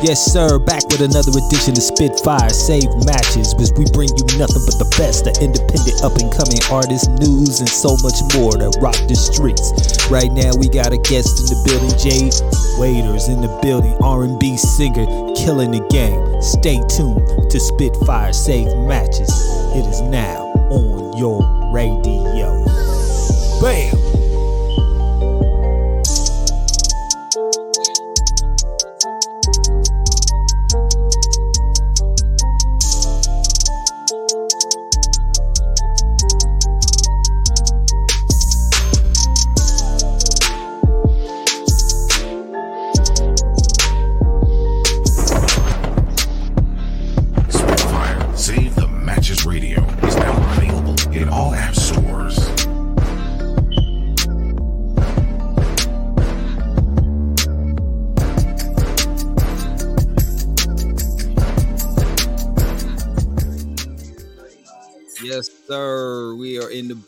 Yes, sir, back with another edition of Spitfire Save Matches, which we bring you nothing but the best of independent up and coming artists, news, and so much more that rock the streets. Right now, we got a guest in the building, Jay Waiters in the building, R&B singer, killing the game. Stay tuned to Spitfire Save Matches. It is now on your radio. Bam!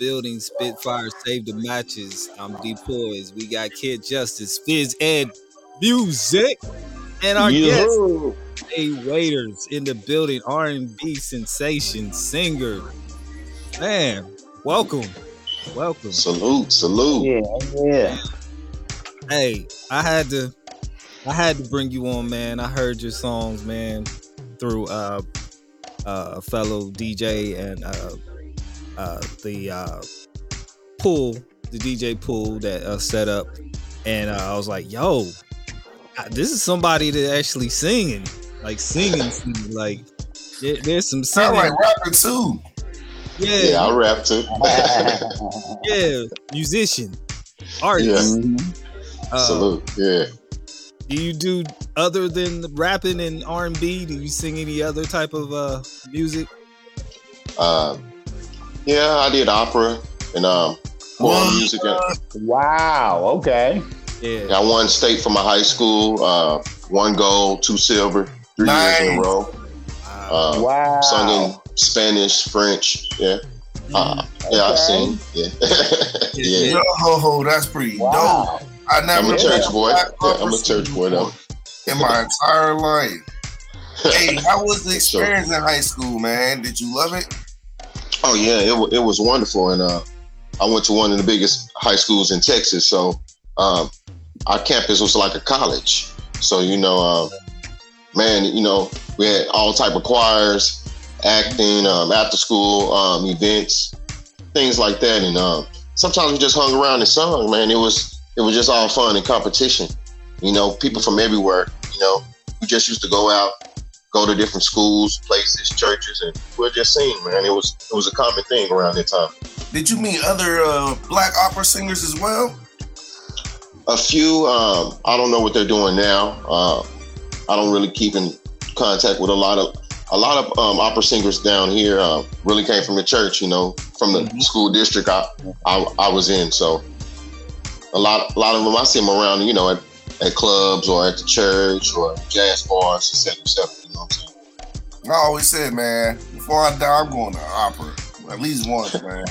Building. Spitfire save the matches. I'm D Poise. We got Kid Justice, Fizz Ed Music, and our guest, Yoo-hoo. A Waiters in the building. R&B sensation singer. Man, welcome, welcome. Salute, salute. Yeah, yeah. Hey, I had to, I had to bring you on, man. I heard your songs, man, through uh, uh, a fellow DJ and uh, uh, the uh, pool, the DJ pool that uh, set up, and uh, I was like, "Yo, uh, this is somebody that actually singing, like singing, singing. like there- there's some Sound singing, like rapping too. yeah, Yeah, I rap too. yeah, musician, artist. Mhm. Uh, Salute. Yeah. Do you do other than rapping and R and B? Do you sing any other type of uh music? Um, yeah, I did opera and um choral music. Wow. Okay. Yeah, I won state for my high school. Uh, one gold, two silver, three years in a row. Wow. Uh, Wow. Sung in Spanish, French. Yeah. Uh, yeah, I Okay. sing. Yeah. yeah. Yo, that's pretty Wow. dope. I never I'm a church boy. Yeah, I'm a church boy though. in my entire life. Hey, how was the Sure. experience in high school, man? Did you love it? Oh yeah, it, wa- it was wonderful, and uh, I went to one of the biggest high schools in Texas. So um, our campus was like a college. So you know, uh, man, you know, we had all type of choirs, acting, um, after school um, events, things like that, and um, sometimes we just hung around and sung. Man, it was it was just all fun and competition. You know, people from everywhere. You know, we just used to go out go to different schools, places, churches, and we'll just sing, man. It was it was a common thing around that time. Did you meet other uh, black opera singers as well? A few, um, I don't know what they're doing now. Uh, I don't really keep in contact with a lot of a lot of um, opera singers down here. Uh, really came from the church, you know, from the Mhm. school district I, I I was in. So a lot a lot of them I see them around, you know, at, at clubs or at the church or jazz bars, etc. cetera, et cetera. You know what I'm saying? I always said, man, before I die, I'm going to opera at least once, man.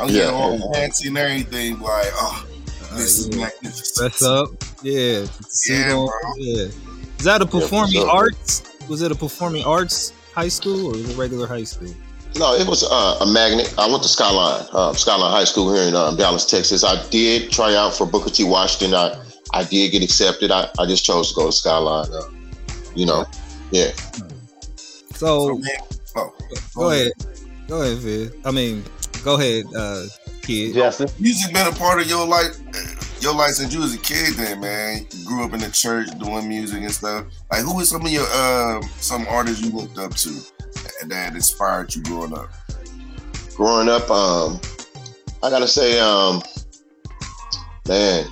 I'm Yeah. getting all fancy and everything. Like, oh, this is yeah. magnificent. Dress up, yeah, Yeah, bro. yeah. Is that a performing sure. arts? Was it a performing arts high school or was it regular high school? No, it was uh, a magnet. I went to Skyline, uh, Skyline High School here in um, Dallas, Texas. I did try out for Booker T. Washington. I, I did get accepted. I, I just chose to go to Skyline. Uh, you know, yeah. So, So, man, oh, go ahead, go ahead, Viv. I mean, go ahead, uh, kid. Justice. Music been a part of your life, your life since you was a kid. Then, man, you grew up in the church doing music and stuff. Like, who was some of your um some artists you looked up to that inspired you growing up? Growing up, um, I gotta say, um, man,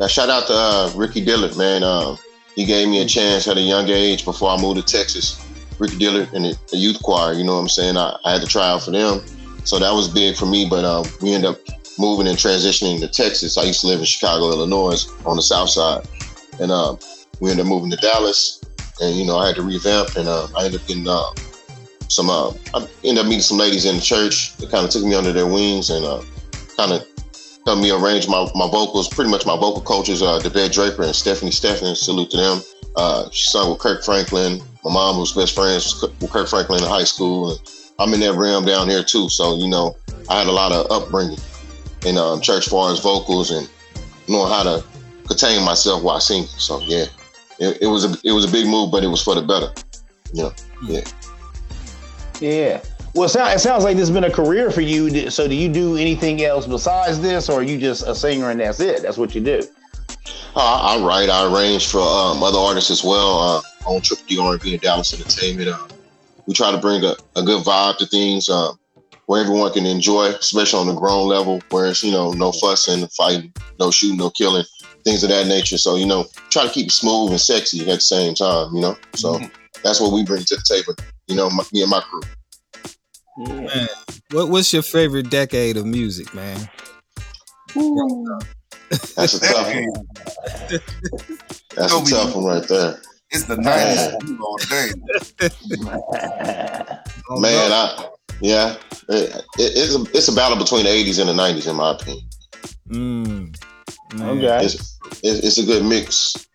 now shout out to uh, Ricky Dillard, man. Um, he gave me a chance at a young age before I moved to Texas. Ricky Dillard and the, youth choir, you know what I'm saying? I, I had to try out for them. So that was big for me, but um, we ended up moving and transitioning to Texas. I used to live in Chicago, Illinois, on the south side. And um, we ended up moving to Dallas. And, you know, I had to revamp and uh, I ended up getting uh, some, uh, I ended up meeting some ladies in the church that kind of took me under their wings and uh, kind of helped me arrange my, my vocals. Pretty much my vocal coaches, uh, Devette Draper and Stephanie Stephanie, salute to them. Uh, she sung with Kirk Franklin. My mom was best friends with Kirk Franklin in high school, and I'm in that realm down here too. So you know, I had a lot of upbringing in um, church, far as vocals and knowing how to contain myself while singing. So yeah, it, it was a it was a big move, but it was for the better. You know, yeah. Yeah. Well, it, sound, it sounds like this has been a career for you. So, do you do anything else besides this, or are you just a singer and that's it? That's what you do. Uh, I write, I arrange for um, other artists as well. Uh, on Triple D R&B and Dallas Entertainment, uh, we try to bring a, a good vibe to things uh, where everyone can enjoy, especially on the grown level, where it's you know no fussing, fighting, no shooting, no killing, things of that nature. So you know, try to keep it smooth and sexy at the same time. You know, so mm-hmm. that's what we bring to the table. You know, my, me and my crew. Man, what, what's your favorite decade of music, man? That's a tough one. That's a tough one right there. It's the nineties all day. Man, I yeah, it, it, it's a it's a battle between the eighties and the nineties, in my opinion. Mm, okay, it's, it's a good mix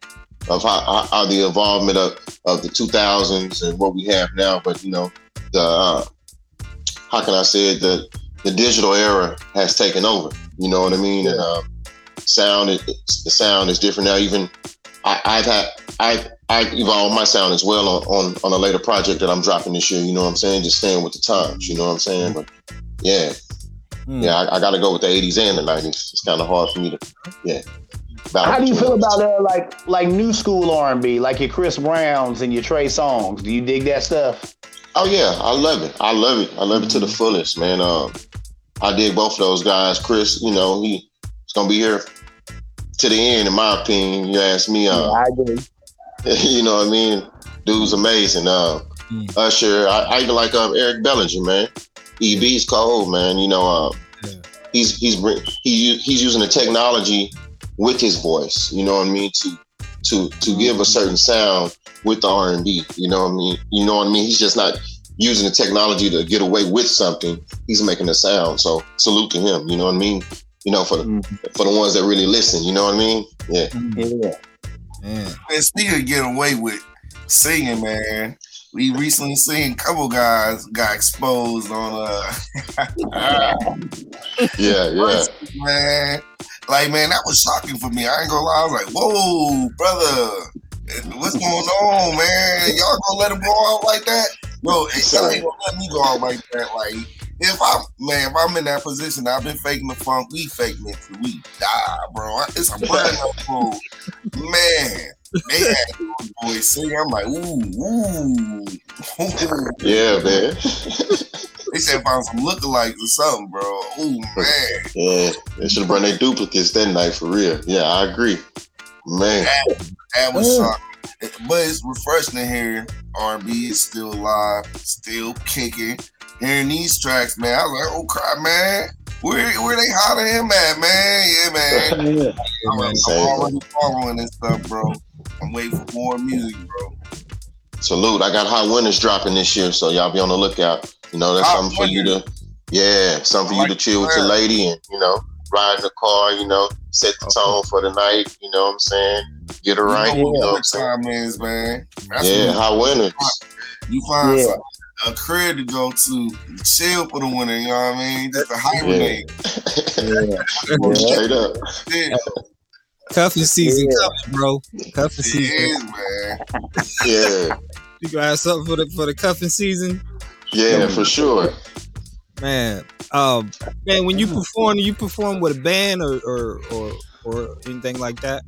of how, how, the involvement of, of the two thousands and what we have now. But you know, the uh, how can I say it? The the digital era has taken over. You know what I mean? And uh, sound, it, the sound is different now. Even I, have had I I evolved my sound as well on, on on a later project that I'm dropping this year. You know what I'm saying? Just staying with the times. You know what I'm saying? But yeah, mm. yeah, I, I got to go with the '80s and the '90s. It's kind of hard for me to yeah. How do you feel about uh, like like new school R&B, like your Chris Browns and your Trey Songz? Do you dig that stuff? Oh yeah, I love it. I love it. I love it to the fullest, man. Um, I dig both of those guys. Chris, you know, he's gonna be here to the end, in my opinion. You ask me. Uh, I agree. you know what I mean? Dude's amazing. Uh, mm. Usher, I, I, even like um, Eric Bellinger, man. EB's cold, man. You know, uh, yeah. he's he's he he's using the technology with his voice. You know what I mean? To to to give a certain sound with the R and B. You know what I mean? You know what I mean? He's just not using the technology to get away with something. He's making a sound. So salute to him. You know what I mean? You know, for the mm-hmm. for the ones that really listen. You know what I mean? Yeah. Yeah. Man, speaking of getting away with singing, man, we recently seen a couple guys got exposed on uh Yeah, yeah. Man. Like man, that was shocking for me. I ain't gonna lie. I was like, whoa, brother. What's going on, man? Y'all gonna let him go out like that? Bro, y'all ain't gonna let me go out like that. Like, if I'm man, if I'm in that position, I've been faking the funk. We faking it till we die, bro. It's a brand new fool, man. They had boys singing. I'm like, ooh, ooh, ooh. Yeah, man. they said find some lookalikes or something, bro. Ooh, man. Yeah, they should have brought their duplicates that night for real. Yeah, I agree, man. That, that was shocking. But it's refreshing to hear R&B is still alive, still kicking hearing these tracks, man, I was like, oh crap, man. Where where they hollering him at, man? Yeah, man. yeah. I'm, I'm already following this stuff, bro. I'm waiting for more music, bro. Salute. I got hot winners dropping this year, so y'all be on the lookout. You know, that's hot something for you to yeah, something for like you to chill with your lady and, you know, ride in the car, you know, set the tone for the night, you know what I'm saying? Get her right. You know, you know what I'm saying? Time is, man. That's yeah, hot winners. You find yeah a crib to go to, chill for the winter. You know what I mean? Just to hibernate. Yeah. Straight up. Yeah. Cuffing season yeah. coming, bro. Cuffing season, is, man. Yeah. You gonna have something for the for the cuffing season? Yeah, for sure. Man, um, man, when you perform, you perform with a band or or or, or anything like that?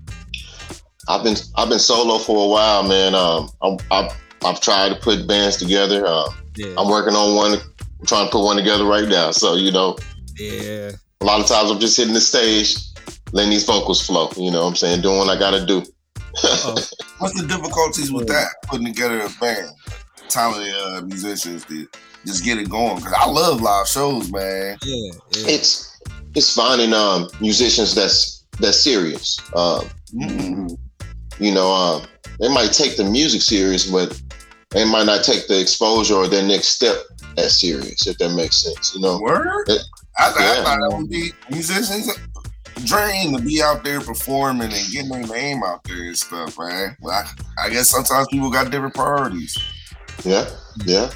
I've been I've been solo for a while, man. Um, I, I I've tried to put bands together. Uh, yeah. I'm working on one. I'm trying to put one together right now. So you know, yeah. A lot of times I'm just hitting the stage, letting these vocals flow. You know, what I'm saying doing what I got to do. What's the difficulties with that? Putting together a band, talented uh, musicians to just get it going. Because I love live shows, man. Yeah, yeah. It's it's finding um, musicians that's that's serious. Um, mm-hmm. You know, um, they might take the music serious, but they might not take the exposure or their next step as serious, if that makes sense. You know, word. It, I, yeah. I thought that would be musicians. dream to be out there performing and getting their name out there and stuff, man. Well, I, I guess sometimes people got different priorities. Yeah, yeah.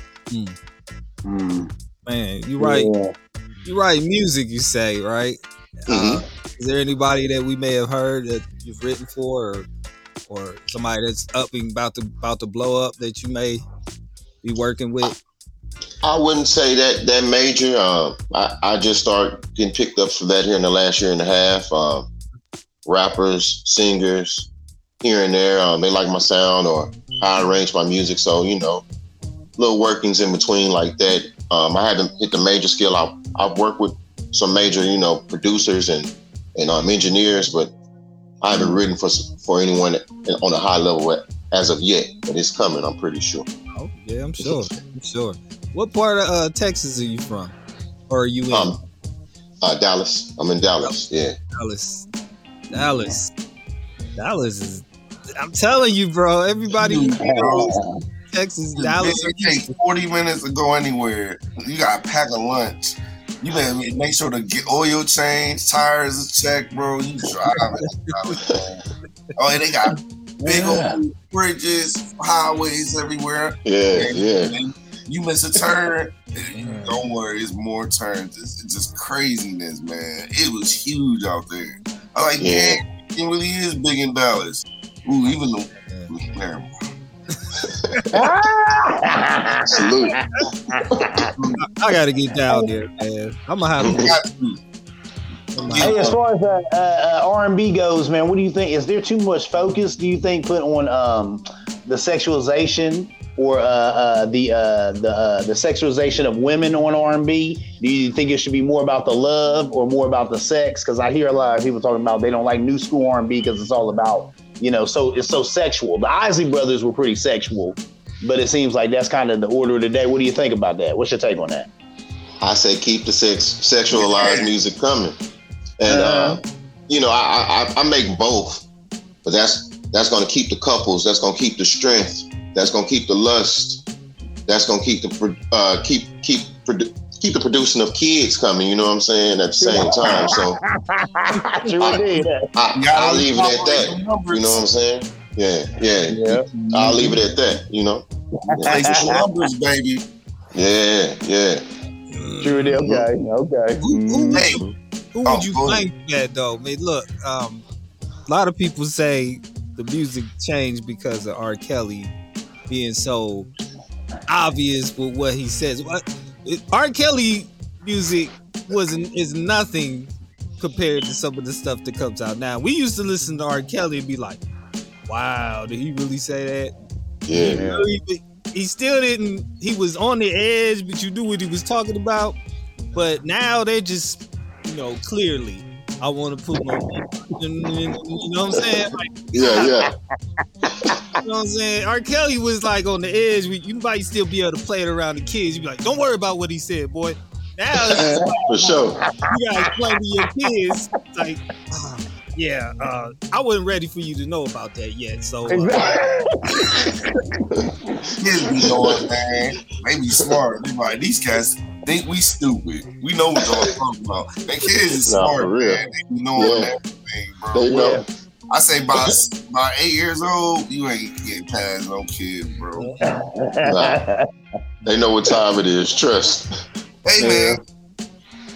Mm. Man, you right. Yeah. You right. Music, you say, right? Mhm. Uh, is there anybody that we may have heard that you've written for, or, or somebody that's up and about to about to blow up that you may be working with? I wouldn't say that that major. Um, I, I just start getting picked up for that here in the last year and a half. Um, rappers, singers, here and there, um, they like my sound or how I arrange my music. So you know, little workings in between like that. Um, I haven't hit the major scale. I I've worked with some major, you know, producers and and um, engineers, but I haven't written for for anyone on a high level as of yet. But it's coming. I'm pretty sure. Oh, yeah, I'm sure. I'm sure. What part of uh, Texas are you from? Or are you in Um, uh, Dallas. I'm in Dallas. Yeah. Dallas? Dallas. Dallas is. I'm telling you, bro. Everybody who Texas, Dallas. it takes 40 minutes to go anywhere. You got to pack a lunch. You better make sure to get oil change, tires is checked, bro. You driving. oh, and they got big Yeah. old bridges, highways everywhere. Yeah. Yeah. And you miss a turn, don't worry, it's more turns. It's, it's just craziness, man. It was huge out there. I like, Yeah. yeah, it really is big in Dallas. Ooh, even the never mind. Salute. I gotta get down there, man. I'm gonna have to. Got. Hey, as far as uh, uh, R and B goes, man, what do you think? Is there too much focus? Do you think put on um, the sexualization or uh, uh, the uh, the uh, the sexualization of women on R and B? Do you think it should be more about the love or more about the sex? Because I hear a lot of people talking about they don't like new school R and B because it's all about you know so it's so sexual. The Isley Brothers were pretty sexual, but it seems like that's kind of the order of the day. What do you think about that? What's your take on that? I say keep the sex sexualized music coming, and uh, you know I, I I make both, but that's that's gonna keep the couples. That's gonna keep the strength. That's gonna keep the lust. That's gonna keep the uh, keep keep keep the producing of kids coming. You know what I'm saying? At the same time, so Sure. I, I'll leave it at that. You know what I'm saying? Yeah, yeah. Yeah. I'll leave it at that. You know? Play some numbers, baby. Yeah, yeah. Sure did. Okay. Okay. Who, who, Hey. who Oh, would you go blame for that though? I mean, look, um, a lot of people say the music changed because of R. Kelly being so obvious with what he says. What it- R. Kelly music wasn't is nothing compared to some of the stuff that comes out now. We used to listen to R. Kelly and be like, "Wow, did he really say that?" Yeah. He still didn't he was on the edge but you knew what he was talking about but now they just you know clearly i want to put my you know what i'm saying like, Yeah, yeah. you know what i'm saying r kelly was like on the edge you might still be able to play it around the kids you'd be like don't worry about what he said boy now it's For sure. you gotta explain to your kids like "Ah, yeah uh, i wasn't ready for you to know about that yet so uh, Kids be knowing, man. They be smart. They like these guys think we stupid. We know what y'all talking about. They kids is Nah, smart, for real. man. They be knowing Yeah. everything, bro. They know. I say by by eight years old, you ain't getting past no kid, bro. Nah. They know what time it is. Trust. Hey Yeah. man,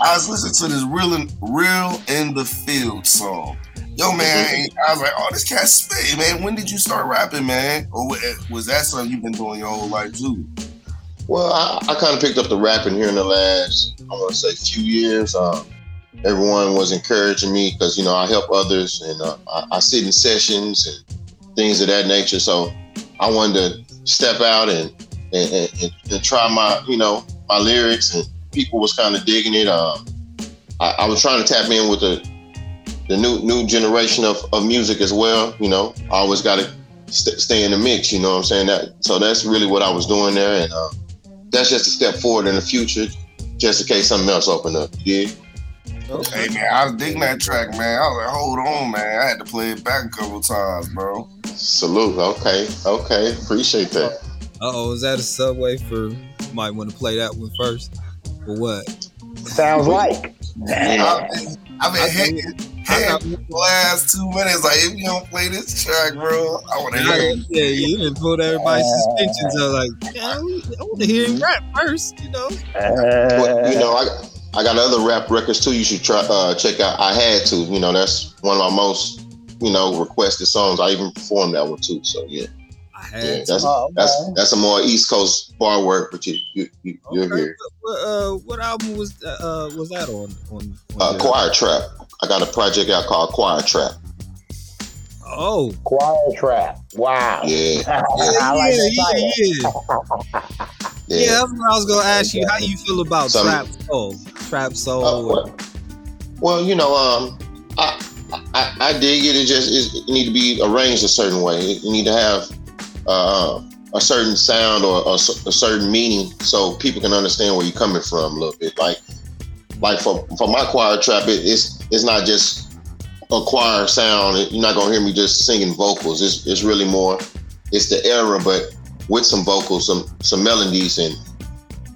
I was listening to this real in, real in the field song. Yo man, I was like, oh, this cat spit, man. When did you start rapping, man? Or was that something you've been doing your whole life too? Well, I, I kind of picked up the rapping here in the last, I want to say, few years. Um, everyone was encouraging me because you know I help others and uh, I, I sit in sessions and things of that nature. So I wanted to step out and and, and, and, try my you know my lyrics and people was kind of digging it. Um, I, I was trying to tap in with the the new new generation of, of music as well. You know, I always got to st- stay in the mix. You know what I'm saying? That so that's really what I was doing there, and uh, that's just a step forward in the future, just in case something else opened up. Yeah. Hey man, I was digging that track, man. I was like, hold on, man. I had to play it back a couple times, bro. Salute. Okay. Okay. Appreciate that. Uh-oh, is that a subway for might want to play that one first? Or what? Sounds like. I've been, I've been I hanging, Hell, last two minutes, like if you don't play this track, bro, I want to hear it. Yeah, you didn't put everybody's suspensions up. Like, yeah, I want to hear him rap first, you know. Well, you know, I I got other rap records too. You should try uh, check out. I had to. You know, that's one of my most you know requested songs. I even performed that one too. So yeah. Yeah, that's. Oh, okay. that's that's a more East Coast bar work, but you you, you you're Okay, here. What, uh, what album was uh, was that on? On, on Uh, Choir Trap. I got a project out called Choir Trap. Oh, Choir trap. Wow. Yeah, I like yeah, that yeah, title. yeah. yeah. Yeah, that's what I was gonna ask you. How you feel about Some- trap soul? Trap soul. Uh, well, well, you know, um, I, I I dig it. It just it need to be arranged a certain way. You need to have uh, a certain sound or a, a certain meaning so people can understand where you're coming from a little bit. Like like for for my choir trap, it, it's it's not just a choir sound. You're not gonna hear me just singing vocals. It's it's really more. It's the era, but with some vocals, some some melodies, and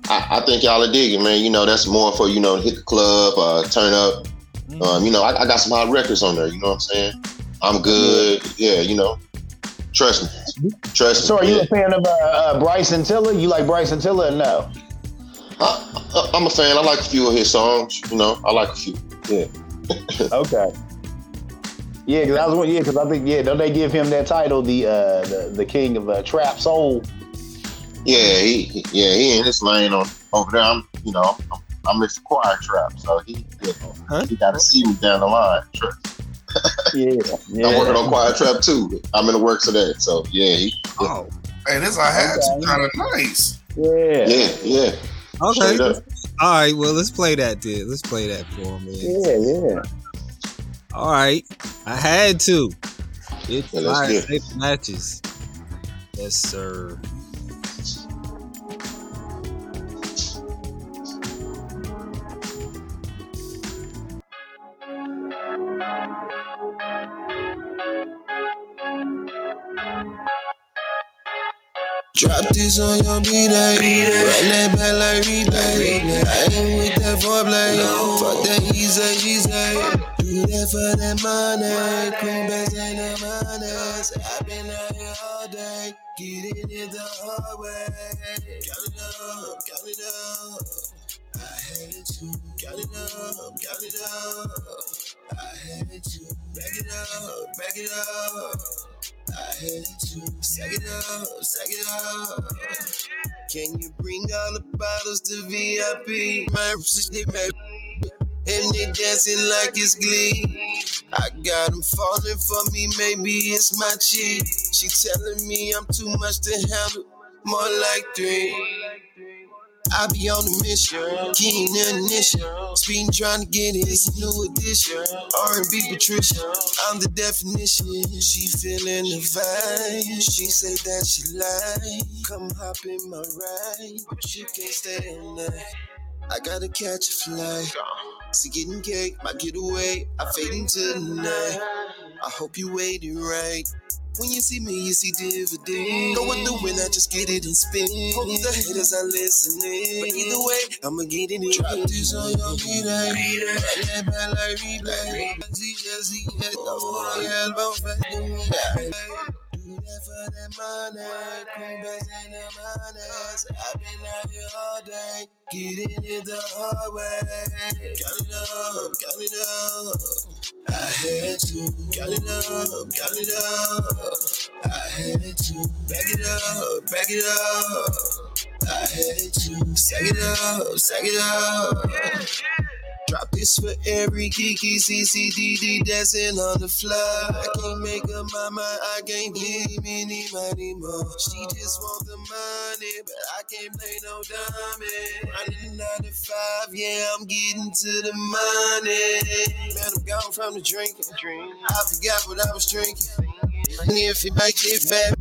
I, I think y'all are digging, man. You know, that's more for you know hit the club, uh, turn up. Mm. Um, you know, I, I got some hot records on there. You know what I'm saying? I'm good. Yeah, you know. Trust me. Trust me. So, are you yeah. a fan of uh, uh, Bryson Tiller? You like Bryson Tiller or no? I, I, I'm a fan. I like a few of his songs. You know, I like a few. Yeah. Okay. Yeah, because I was yeah, because I think yeah, don't they give him that title, the uh, the, the king of uh, trap soul? Yeah, he, he- yeah, he in his lane on over there. I'm, you know, I'm, I'm Mr. Choir Trap, so he, you know, Huh? he got to see me down the line. Trust. Yeah, yeah. I'm working on Choir Trap too. I'm in the works of that, so yeah, he, Oh, Hey, this I had Okay. kind of nice. yeah, yeah, yeah. okay. All right. Well, let's play that. dude. let's play that for me. yeah, yeah. All right. I had to. It's Yeah, let's fire safe matches. Yes, sir. Drop this on your B-Day. Run that back like replay. I ain't with that foreplay. Fuck that easy, easy. For that money. Best ain't the money. Say I been out here all day. Get it the hard way. Count it up, count it up. I had to count it up, count it up. I had to back it up, back it up. I had to sack it up, sack it up. Can you bring all the bottles to VIP? My they mad and they dancing like it's glee. I got them falling for me, maybe it's my cheat. She telling me I'm too much to handle, more like three. I be on the mission, keen ignition. Speeding trying to get a new edition. R&B Patricia, I'm the definition. She feeling the vibe, she say that she like. Come hop in my ride, but you can't stay at night. I gotta catch a flight. See, getting cake, my getaway. I fade into the night. I hope you waited right. When you see me, you see dividend. Go with the wind, I just get it and spin. Hope the haters are listening. But either way, I'ma get it in. Drop this on your beat, I read it. Run that back like replay. See, just see it. That for that money. Best ain't the money. So I've been out here all day. Getting it the hard way. Count it up, count it up. I had to count it up, count it up. I had to back it up, back it up. I had to sack it up, sack it up. Drop this for every Kiki CCDD dancing on the floor. I can't make up my mind, I can't believe any money more. She just want the money, but I can't play no dummy. Running nine to five, yeah, I'm getting to the money. Man, I'm gone from the drinking. I forgot what I was drinking. And if it make it back,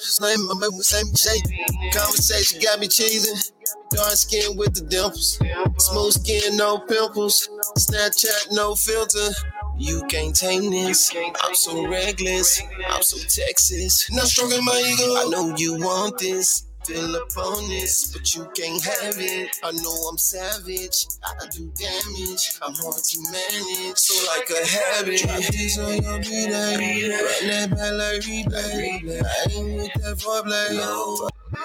same, same shape. Conversation got me cheesing. Dark skin with the dimples. Smooth skin, no pimples. Snapchat, no filter. You can't tame this. I'm so reckless. I'm so Texas. Not stroking my ego. I know you want this. Feel up on this, but you can't have it. I know I'm savage, I do damage. I'm hard to manage, so like a habit. Drop this on your B-Day, run that back like replay. I ain't with that foreplay. No. Do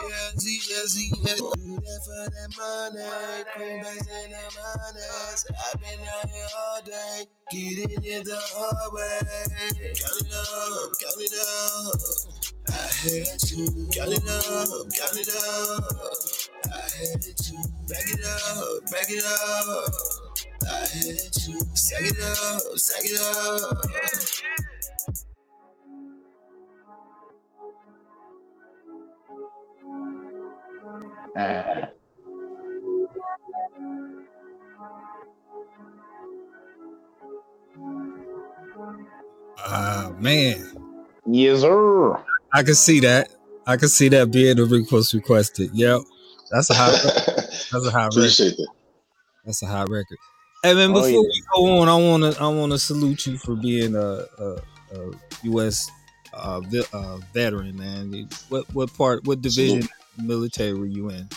that for money. Them honeys. I've been here all day. Getting it the hard. Count it up, count it up. I had to count it up, count it up. I had back it up, back it up. I had to sack it up, sack it up. Ah. Ah man, Yes, sir. I can see that. I can see that being the request requested. Yep, that's a hot. That's a record. Appreciate that. That's a hot record. Hey man, Oh, before yeah. we go on, I wanna I wanna salute you for being a, a, a U.S. Uh, ve- uh, veteran, man. What what part? What division military were you in?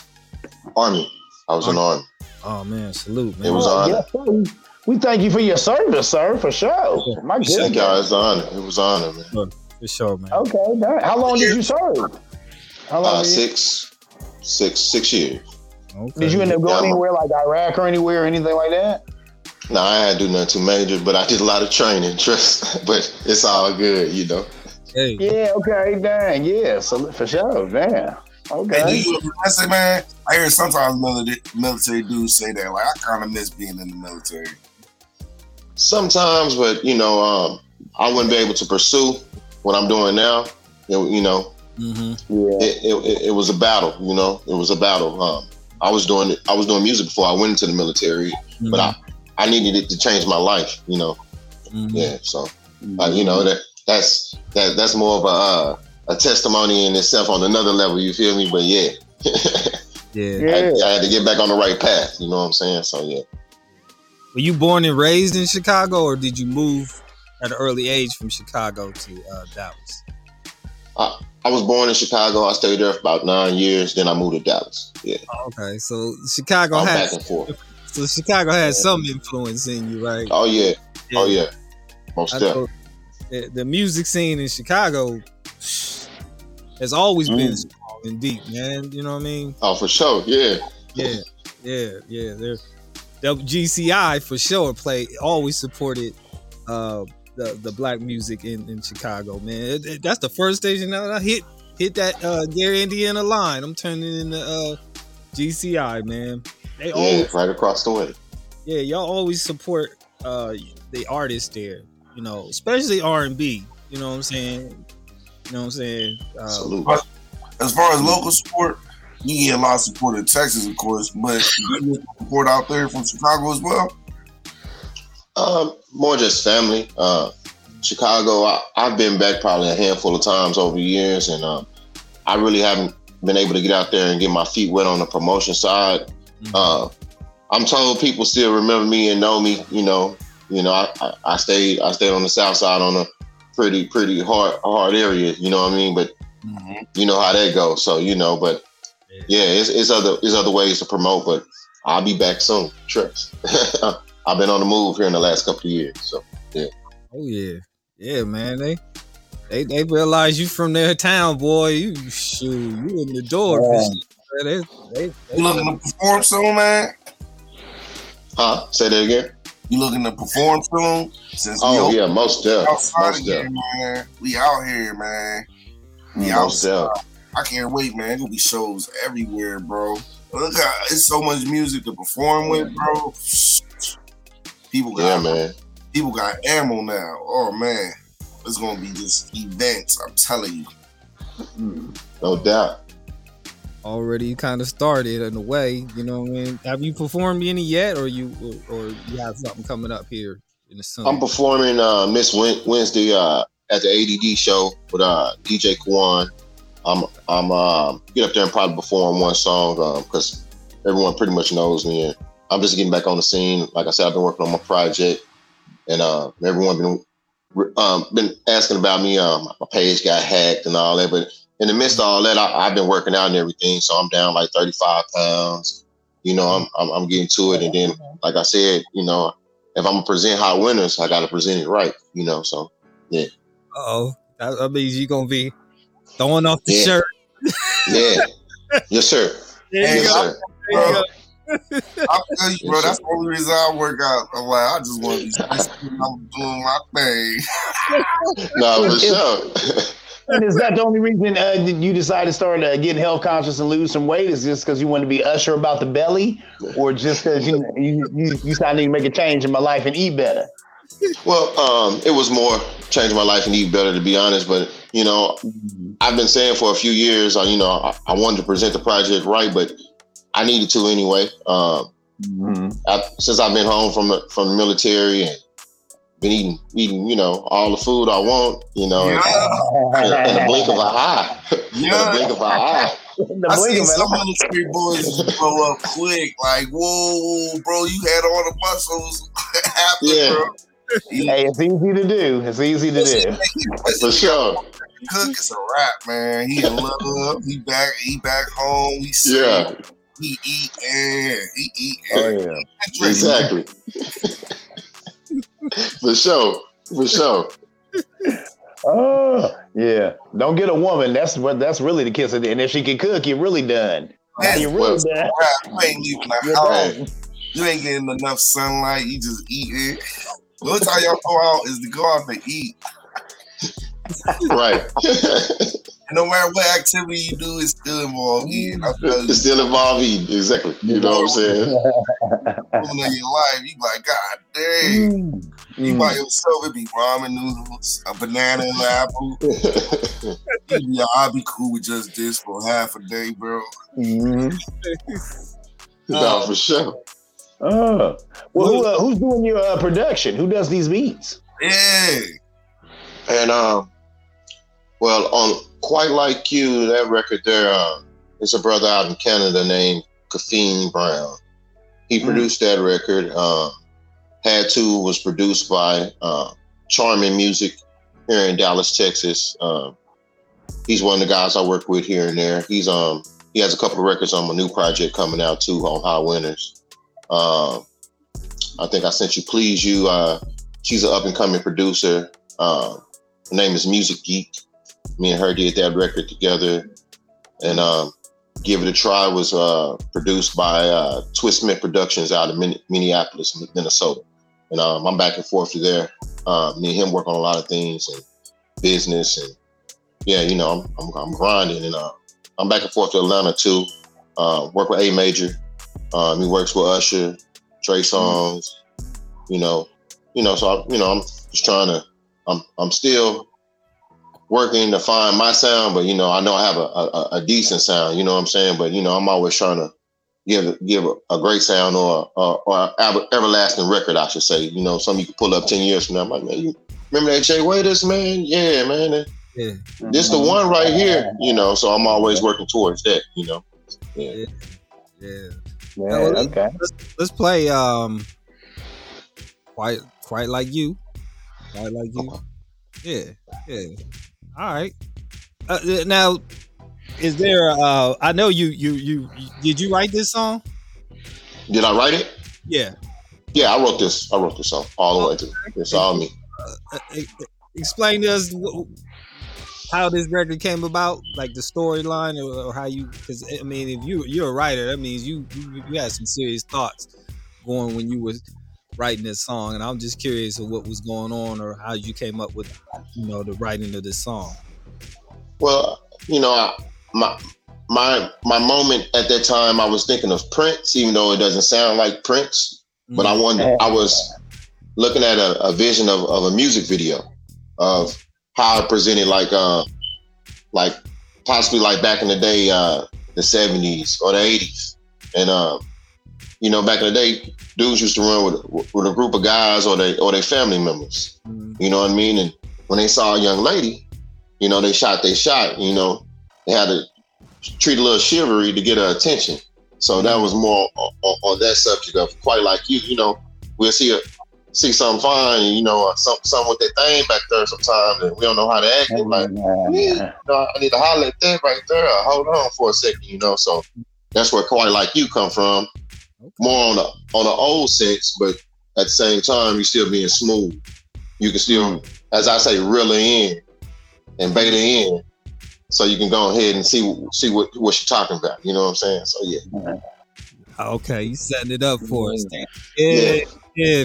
Army. I was in Army. Oh man, salute, man. It was an honor. Yes, sir. We thank you for your service, sir, for sure. My Appreciate Thank goodness. y'all. It's an honor. It was an honor, man. for sure, man. Okay, dang. how long did you serve? How long Uh, six, six, six years. Okay. did you end up going Yeah, anywhere like Iraq or anywhere or anything like that? No, I had to do nothing too major, but I did a lot of training. Trust, but it's all good, you know. Hey, Yeah, okay, dang, yeah, so for sure, damn. Hey, do Okay. you, I say, man, I hear sometimes military, military dudes say that. Like, I kind of miss being in the military. Sometimes, but you know, um, I wouldn't be able to pursue what I'm doing now. You know, you know hmm Yeah. it, it, it, it was a battle. You know, it was a battle. Um, I was doing I was doing music before I went into the military, but I I needed it to change my life. You know, Mhm. yeah. So uh, you know that that's that that's more of a uh, a testimony in itself on another level. You feel me? But yeah, yeah. Yeah. I, I had to get back on the right path. You know what I'm saying? So yeah. Were you born and raised in Chicago, or did you move at an early age from Chicago to uh, Dallas? I was born in Chicago. I stayed there for about nine years. Then I moved to Dallas. Yeah, Okay, so Chicago I'm back has and forth. so Chicago has some influence in you, right? Oh yeah, oh yeah, most definitely. the, the music scene in Chicago has always been Mm. strong and deep, man. You know what I mean? Oh for sure. Yeah, Yeah, yeah, yeah. They're WGCI for sure. Play always supported uh, the the black music in, in Chicago, man. It- it- that's the first station that I hit hit that uh, Gary Indiana line. I'm turning into uh, GCI, man. They yeah, always right across the way. yeah, y'all always support uh the artists there, you know, especially R and B. You know what I'm saying? You know what I'm saying? Uh, Salute. As far as local support, you get a lot of support in Texas, of course, but support out there from Chicago as well. Um, more just family. Uh, Chicago. I, I've been back probably a handful of times over the years, and um, I really haven't been able to get out there and get my feet wet on the promotion side. mhm. Uh, I'm told people still remember me and know me. You know, you know, I, I, I stayed I stayed on the south side on a pretty pretty hard hard area. You know what I mean? But mm-hmm. you know how that goes. So you know, but yeah, it's, it's other it's other ways to promote. But I'll be back soon. Trust. I've been on the move here in the last couple of years. So yeah. Oh yeah, yeah, man. They they they realize you from their town, boy. You shoot, you in the door. Yeah. They, they, they, You looking to perform soon, man? huh? Say that again. You looking to perform soon? Since Oh yeah, most definitely. Most definitely. man. We out here, man. We mm, Most outside. definitely. I can't wait, man. Gonna be shows everywhere, bro. Look at it's so much music to perform with, bro. People Yeah, got man. people got ammo now. Oh man. It's gonna be just events, I'm telling you. Mm, no doubt. Already kind of started in a way. You know what I mean? Have you performed any yet, or you or, or you have something coming up here in the summer? I'm performing uh, Miss Wednesday uh, at the ADD show with uh, DJ Kwan. I'm I'm um, get up there and probably perform one song because everyone pretty much knows me. And I'm just getting back on the scene. Like I said, I've been working on my project, and uh, everyone been um, been asking about me. Um, my page got hacked and all that, but in the midst of all that, I, have been working out and everything, so I'm down like 35 pounds. You know, I'm, I'm I'm getting to it, and then like I said, you know, if I'm gonna present hot winners, I gotta present it right. You know, so yeah. Oh, that, means you're gonna be throwing off the yeah. shirt. yeah. Yes, sir. yes, sir. Bro, I tell you, bro, that's the only reason I work out. I'm like, I just want to be I'm doing my thing. no, for sure. And is that the only reason uh, you decided to start uh, getting health conscious and lose some weight? Is just because you want to be usher about the belly, or just because you you you, you I need to make a change in my life and eat better? Well, um, it was more change my life and eat better, to be honest. But you know, mm-hmm. I've been saying for a few years, uh, you know, I, I, wanted to present the project right, but I needed to anyway. Um, mm-hmm. I, since I've been home from the, from the military and been eating, eating, you know, all the food I want, you know, yeah. in, in the blink of an eye. Yeah. in the blink of an eye. I see some military boys grow up quick. Like, whoa, bro, you had all the muscles after, yeah. bro. Hey, it's easy to do. It's easy to do. For sure. Cook is a rap, man. He in love. He back. He back home. He yeah. He eat and he eat. Oh yeah. Exactly. For sure. For sure. Oh yeah. Don't get a woman. That's what. That's really the kiss. And if she can cook, you're really done. That's you're really done. You ain't leaving the house. You ain't getting enough sunlight. You just eat it. The only time y'all go out is to go out and eat. right. no matter what activity you do, it's still involved eating. It's still involved eating. Exactly. You know what I'm saying? in your life, you like, God dang. Mm. You mm. by yourself, it be ramen noodles, a banana and an apple. yeah, I'll be cool with just this for half a day, bro. Mm-hmm. no, for sure. Oh, well, who, uh, who's doing your uh, production? Who does these beats? Yeah. And um, well, on quite like you, that record there uh, is a brother out in Canada named Caffeine Brown. He mm. produced that record. Uh, Had to was produced by uh, Charming Music here in Dallas, Texas. Uh, he's one of the guys I work with here and there. He's um he has a couple of records on my new project coming out too on High Winners. Uh, I think I sent you Please You. Uh, she's an up and coming producer. Uh, her name is Music Geek. Me and her did that record together. And um, Give It a Try was uh, produced by uh, Twist Smith Productions out of Minneapolis, Minnesota. And um, I'm back and forth to there. Uh, me and him work on a lot of things and business. And yeah, you know, I'm, I'm, I'm grinding. And uh, I'm back and forth to Atlanta too. Uh, work with A Major. Um, he works with Usher, Trey Songz, you know, you know. So I, you know, I'm just trying to. I'm I'm still working to find my sound, but you know, I know I have a, a, a decent sound. You know what I'm saying? But you know, I'm always trying to give give a, a great sound or or, or everlasting record, I should say. You know, something you can pull up ten years from now. I'm like, man, you remember that Jay Waiters, man? Yeah, man. Yeah. This the one right here, you know. So I'm always working towards that, you know. Yeah. Yeah. Yeah, well, okay. Let's, let's, play um quite quite like you. Quite like you. Yeah, yeah. All right. Uh, now, is there? Uh, I know you, you. You did you write this song? Did I write it? Yeah. Yeah, I wrote this. I wrote this song all the way through. It's all me. Uh, uh explain to us how this record came about, like the storyline, or, or, how you? Because I mean, if you you're a writer, that means you, you you had some serious thoughts going when you was writing this song, and I'm just curious of what was going on or how you came up with you know the writing of this song. Well, you know, I, my my my moment at that time, I was thinking of Prince, even though it doesn't sound like Prince, but I mm-hmm. wanted I was looking at a, a vision of, of a music video of how I presented like uh like possibly like back in the day, uh the seventies or the eighties. And uh, you know, back in the day, dudes used to run with with a group of guys or they or their family members. Mm-hmm. You know what I mean? And when they saw a young lady, you know, they shot they shot, you know, they had to treat a little chivalry to get her attention. So that mm-hmm. was more on, on, that subject of quite like you, you know, we'll see a see something fine, and you know, uh, some something with that thing back there sometimes, and we don't know how to act. And like, know, I need to holler at that right there. Hold on for a second, you know. So that's where quite like you come from. More on the on the old sense, but at the same time, you're still being smooth. You can still, as I say, reel in and bait her in, so you can go ahead and see see what what she's talking about. You know what I'm saying? So yeah. Uh, okay, you setting it up for us. Then. Yeah, yeah.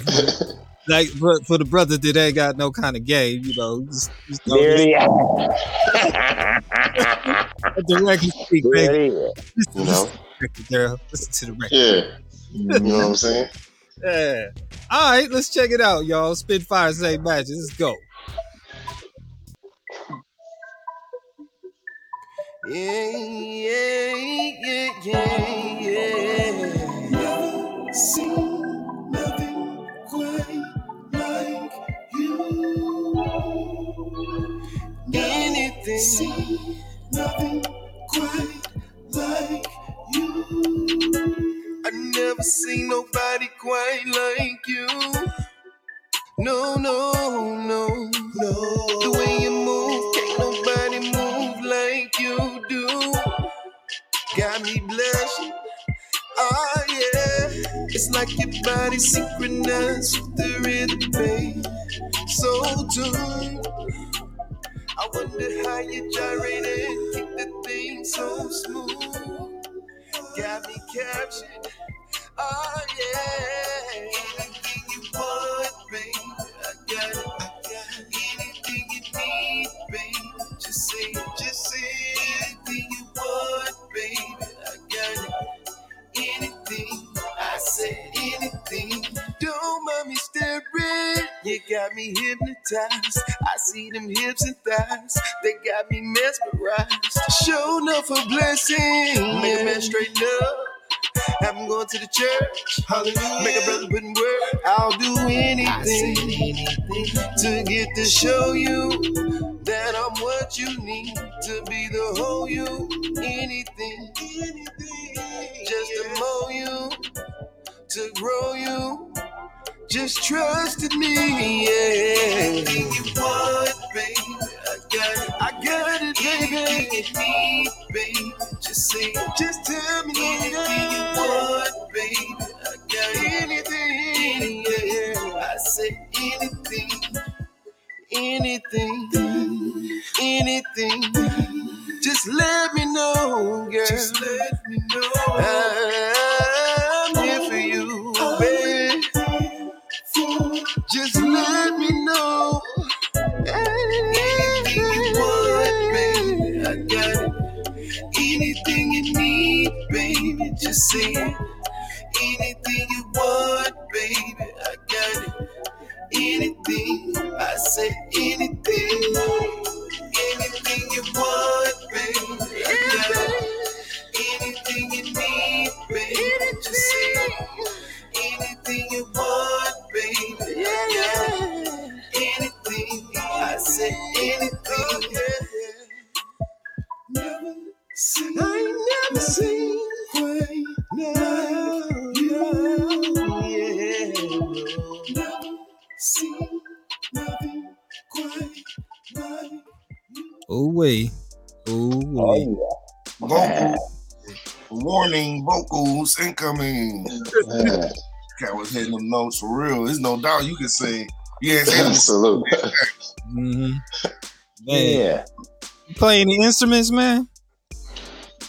Like for, for the brothers that ain't got no kind of game, you know, just, just throw There this- he directly speak, baby. You know? To the record, girl. Listen to the record. Yeah. You know what I'm saying? Yeah. All right, let's check it out, y'all. Spitfire save matches. Let's go. Yeah, yeah, yeah, yeah, yeah. Never seen nothing quite like you. Anything, seen nothing quite like you. I never seen nobody quite like you. No, no, no, no. The way you move, can't nobody move like you do. Got me blushing. Oh yeah, it's like your body synchronized with the rhythm, babe. So tuned. I wonder how you gyrate and keep the thing so smooth. Got me captured. Oh yeah. Anything you want, baby, I got it. I got it. Anything you need, baby, just say it. Just say it. Anything you want, baby, I got it. Anything, me staring. You got me hypnotized. I see them hips and thighs. They got me mesmerized. Show enough a blessing. Make a man straighten up. Have him going to the church. Hallelujah. Make a brother put in work. I'll do anything, to get to show you that I'm what you need to be the whole you. Anything, anything, just to mold you, to grow you. Just trust in me, yeah. Anything you want, baby, I got it. I got it, baby. Anything you need, baby, just say. Just tell me anything you want, baby. I got. Anything, yeah. I say anything, anything, anything. Just let me know, girl. Just let me know. I'm Just let me know. Anything you want, baby, I got it. Anything you need, baby, just say it. Anything you want, baby, I got it. Anything, I say anything. Anything you want, baby, I got it. Anything you need, baby, just say it. Anything you want, baby. Yeah, yeah. Anything. I say anything. Never seen. I never seen quite now. Yeah. Never seen nothing quite like Oh wait. Oh wait. Vocal warning, vocals incoming. Yeah, Cat was hitting them notes for real. There's no doubt you can say. Yeah, say them. Absolutely. hmm Man, Yeah. you play any instruments, man?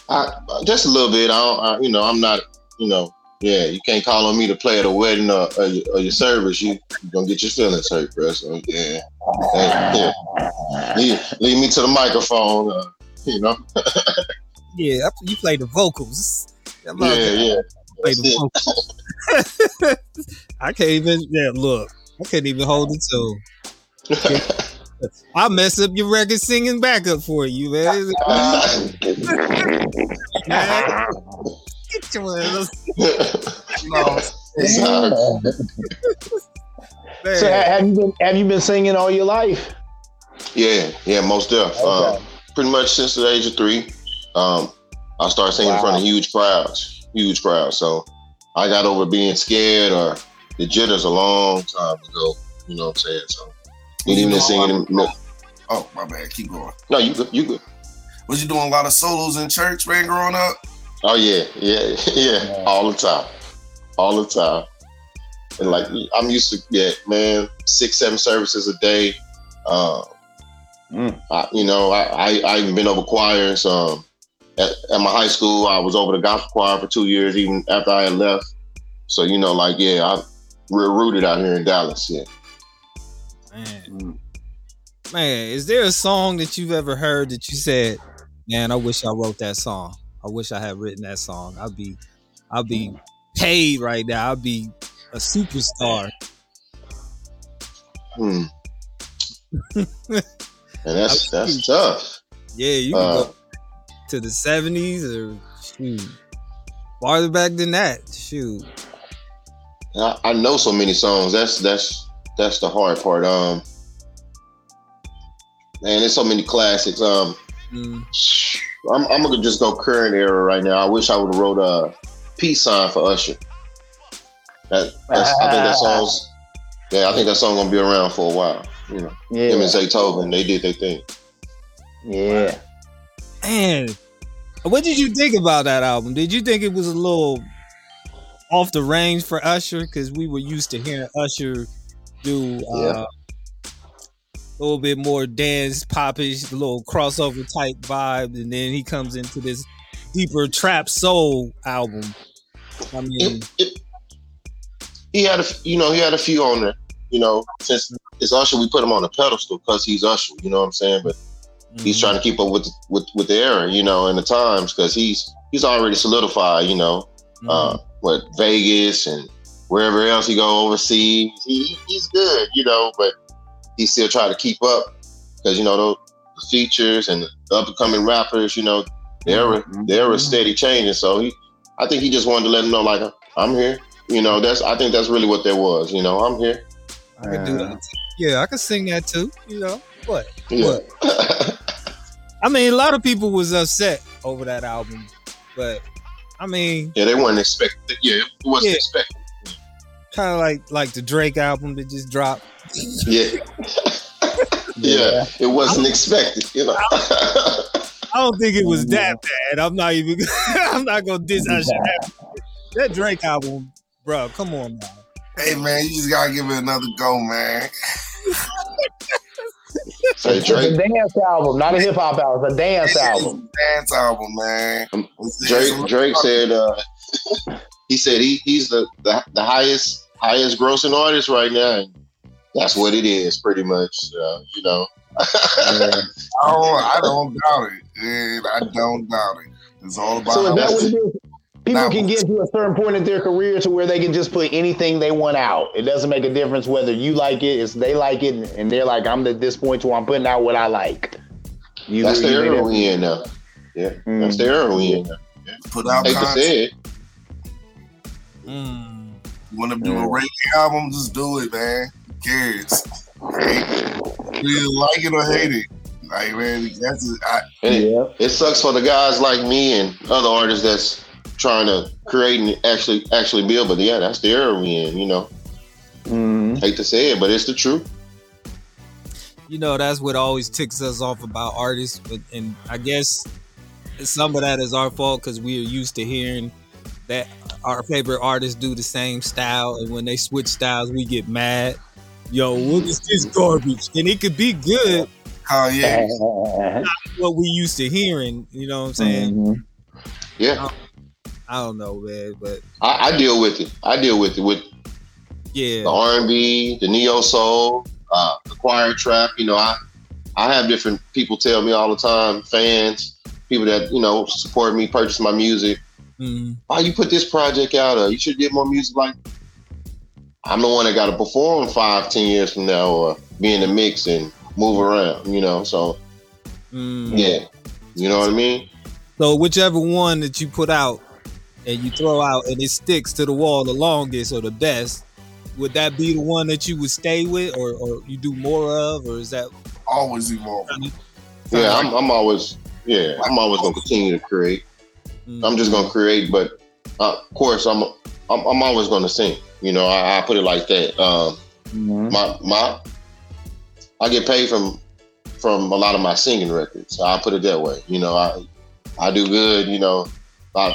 I, just a little bit. I, don't, I, you know, I'm not, you know, yeah. You can't call on me to play at a wedding or, or, your, or your service. You you gonna get your feelings hurt, bro. So yeah, Hey, yeah. Leave, leave me to the microphone. Uh, you know, Yeah, I- you play the vocals. That yeah, motherfucker yeah. Play That's the it. I can't even. Yeah, look, I can't even hold it to. I mess up your record singing backup for you, man. Man, Get your ass. No, It's all good. Man. So have you been have you been singing all your life? yeah, yeah, most def. Okay. Um, pretty much since the age of three, um, I started singing in front of huge crowds, huge crowd. So I got over being scared or the jitters a long time ago. You know what I'm saying? So you You even know, singing. No, Oh, my bad. Keep going. no, you good. You good. Was you doing a lot of solos in church, man, growing up? Oh yeah, yeah, yeah, all the time, all the time. And like I'm used to, yeah, man, six, seven services a day. Um, Mm. I, you know, I, I I even been over choirs. Um, at, at my high school, I was over the gospel choir for two years, even after I had left. So you know, like yeah, I'm real rooted out here in Dallas. Yeah. Man. Man, is there a song that you've ever heard that you said, "Man, I wish I wrote that song. I wish I had written that song. I'd be, I'd be paid right now. I'd be a superstar." Hmm. and that's that's tough. Yeah, you can Uh, go to the seventies or shoot farther back than that. Shoot, I, I know so many songs. That's that's that's the hard part. Um, man, there's so many classics. Um, Mm, I'm, I'm gonna just go current era right now. I wish I would have wrote a peace sign for Usher. That that's, I think that song's yeah. I think that song gonna be around for a while. You know, him Yeah, and Zaytoven, they did their thing. yeah. Man, what did you think about that album? Did you think it was a little off the range for Usher? Because we were used to hearing Usher do uh, Yeah. a little bit more dance popish, a little crossover type vibe, and then he comes into this deeper trap soul album. I mean, It, it, he had a you know he had a few on there. You know, since it's Usher, we put him on a pedestal because he's Usher. You know what I'm saying? But he's trying to keep up with with with the era, you know, and the times because he's he's already solidified, you know, Mhm. uh, what Vegas and wherever else he go overseas, he, he's good, you know, but he still try to keep up because you know those the features and the up and coming rappers, you know, the era the era is steady changing. So he, I think he just wanted to let them know like I'm here, you know. That's I think that's really what there was, you know. I'm here. I could do that. Yeah, I could sing that too. You know what? Yeah. I mean, a lot of people was upset over that album, but I mean, yeah, they weren't expecting. Yeah, it wasn't Yeah. expected. kind of like like the Drake album that just dropped. Yeah. yeah, it wasn't expected, you know. I don't think it was that bad. I'm not even. I'm not gonna diss Usher. That, that Drake album, bro. Come on, man. Hey, man, you just gotta give it another go, man. Say It's a dance album, not a hip hop album. It's a dance album. Dance album, man. Um, Drake, Drake said uh, he said he he's the, the the highest highest grossing artist right now. And that's what it is, pretty much. Uh, you know. I don't, I don't doubt it. Man, I don't doubt it. It's all about So is that how what it is? People That can get to a certain point in their career to where they can just put anything they want out. It doesn't make a difference whether you like it, it's they like it, and they're like, I'm at this point where I'm putting out what I like. You, That's the you era that- we in now. Yeah, Mm. that's the era we in now. put out Hate to content. say it. Mm. You want to do a reggae album? Just do it, man. Who cares? You like it or hate it. Like, man, that's it. I, And it, Yeah. it sucks for the guys like me and other artists that's trying to create and actually actually build. But yeah, that's the era we in. You know, Mhm. hate to say it, but it's the truth. You know, that's what always ticks us off about artists, but and I guess some of that is our fault because we are used to hearing that our favorite artists do the same style, and when they switch styles, we get mad. Yo, what is this garbage? And it could be good, oh yeah, what we used to hearing. You know what I'm saying? Mhm. Yeah, I don't know, man, but I, I deal with it. I deal with it with yeah the R and B, the neo soul, uh, the choir trap. You know, I I have different people tell me all the time, fans, people that you know support me, purchase my music. mm, Why you put this project out? Uh, you should get more music. Like I'm the one that got to perform five, ten years from now, or be in the mix and move around. You know, so mm. yeah, you know what I mean. So whichever one that you put out and you throw out and it sticks to the wall the longest or the best, would that be the one that you would stay with or, or you do more of, or is that always evolving. Yeah, I'm, I'm always yeah, I'm always gonna continue to create. Mm. I'm just gonna create, but uh, of course, I'm I'm, I'm always gonna sing. You know, I, I put it like that. Um, Mhm. my my I get paid from from a lot of my singing records. I put it that way. You know, I I do good. You know, I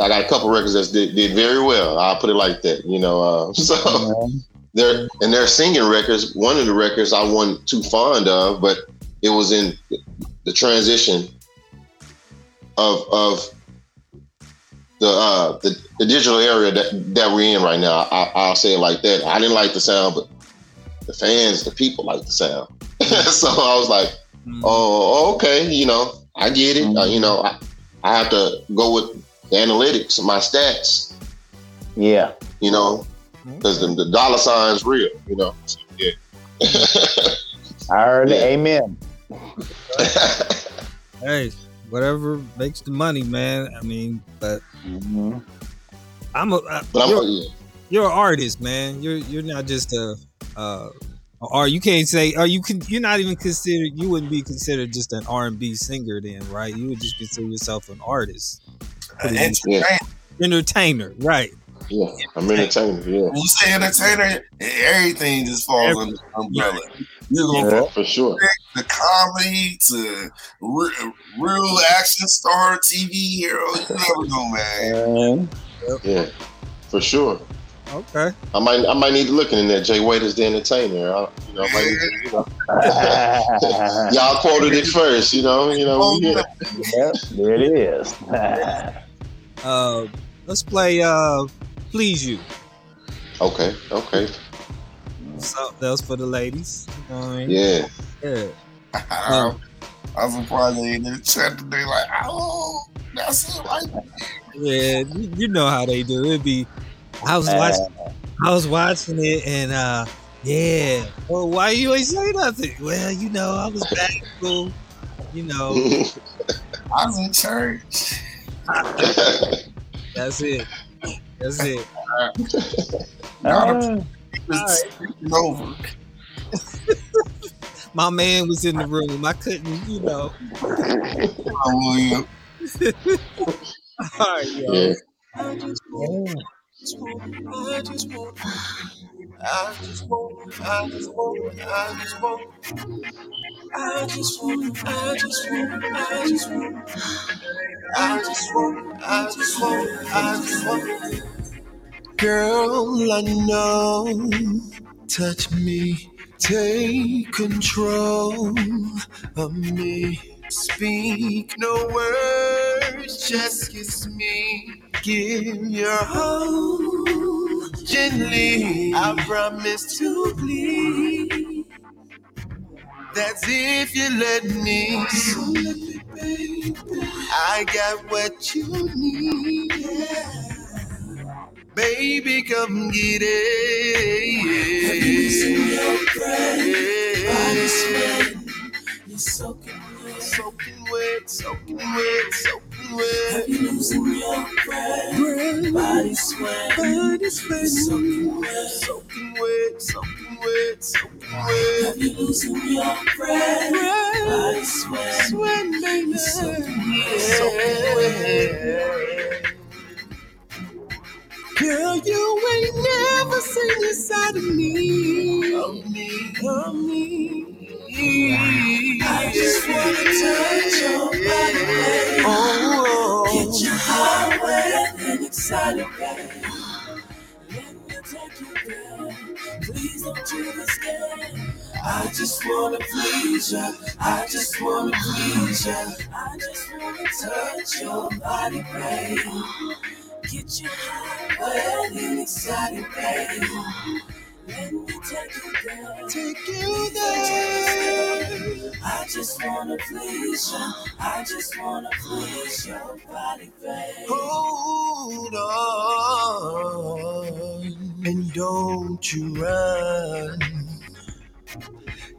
I got a couple records that did, did very well. I'll put it like that. You know, uh, so they're and they're singing records. One of the records I wasn't too fond of, but it was in the transition of of the uh the, the digital area that, that we're in right now. I, I'll say it like that. I didn't like the sound, but the fans, the people like the sound. so I was like, Mm. oh, okay, you know, I get it. Uh, you know, I, I have to go with the analytics, my stats, Yeah. you know, because the, the dollar sign's real, you know. So, yeah. I heard it. Yeah. Amen. Hey, whatever makes the money, man. I mean, but Mhm. I'm a uh, but I'm, you're, yeah. you're an artist, man. You're you're not just a uh or you can't say or you can you're not even considered you wouldn't be considered just an R and B singer then, right? You would just consider yourself an artist. An Yeah. entertainer. Entertainer, right. yeah, I'm entertainer, yeah, When you say entertainer, everything just falls under the umbrella. You're gonna Yeah. for sure. the comedy to re- real action star TV hero. You never know, man. Mhm. Yeah, for sure. Okay. I might I might need to look in there. Jay Wade is the entertainer. I, you know, I might need to, you know, y'all quoted it first. You know, you know. Oh, yeah. Yep, there it is. Uh let's play uh Please You. Okay, okay, Something else for the ladies. You know what I mean? yeah. Yeah. I, I'm surprised they in the chat today. Like, oh, that's it, right? Yeah, you, you know how they do. It'd be I was watching I was watching it and uh yeah. Well why you ain't say nothing? Well, you know, I was back in school. You know, I was in church. that's it. That's it. Uh, It's taking over. My man was in the room. I couldn't, you know. Oh, William. All right, yo. yeah. I just want, I just want, I just want, I just want, I just want, I just want, I just want, I just want, I just want, I just want, I just want. Girl, I know, touch me, take control of me. Speak no words, just kiss me. Give your all gently. I promise to please. That's if you let me. So let me, baby. I got what you need. Baby, come get it. You're soaking wet, soaking wet, soaking wet, soaking wet. Have you losing your breath? Body sweat, body sweat, soaking wet, soaking wet, soaking wet, soaking wet. Have you losing your breath? Body sweat, sweat, baby, soaking wet, soaking wet. Girl, you ain't never seen this side of me. Of me, of me. I just wanna touch your body, baby. Oh, get you high, wet, and excited, baby. Let me take you there. Please don't you be scared. I just wanna please ya. I just wanna please ya. I just wanna touch your body, baby. Get you high, wet, and excited, baby. Take you there. Take you there. I just wanna please you. I just wanna please your body, baby. Hold on. And don't you run.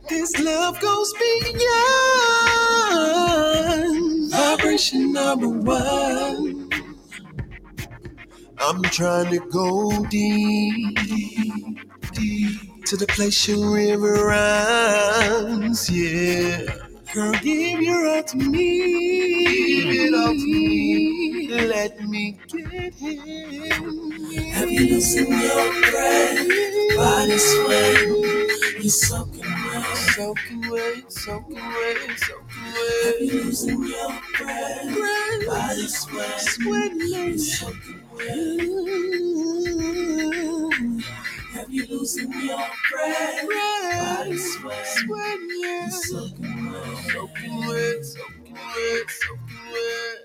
This love goes beyond vibration number one. I'm trying to go deep to the place your river runs. Yeah, girl, give your all to me. Give it all to me. let me get him. Have you loosened your breath? Body sweat. You're soaking wet, soaking wet, soaking wet, soaking wet. Have you loosened your breath? Body sweat, sweating, you're soaking wet. You loosened your breath? Body sweat, sweating, yeah. Soaking wet, soaking wet, soaking wet, soaking wet.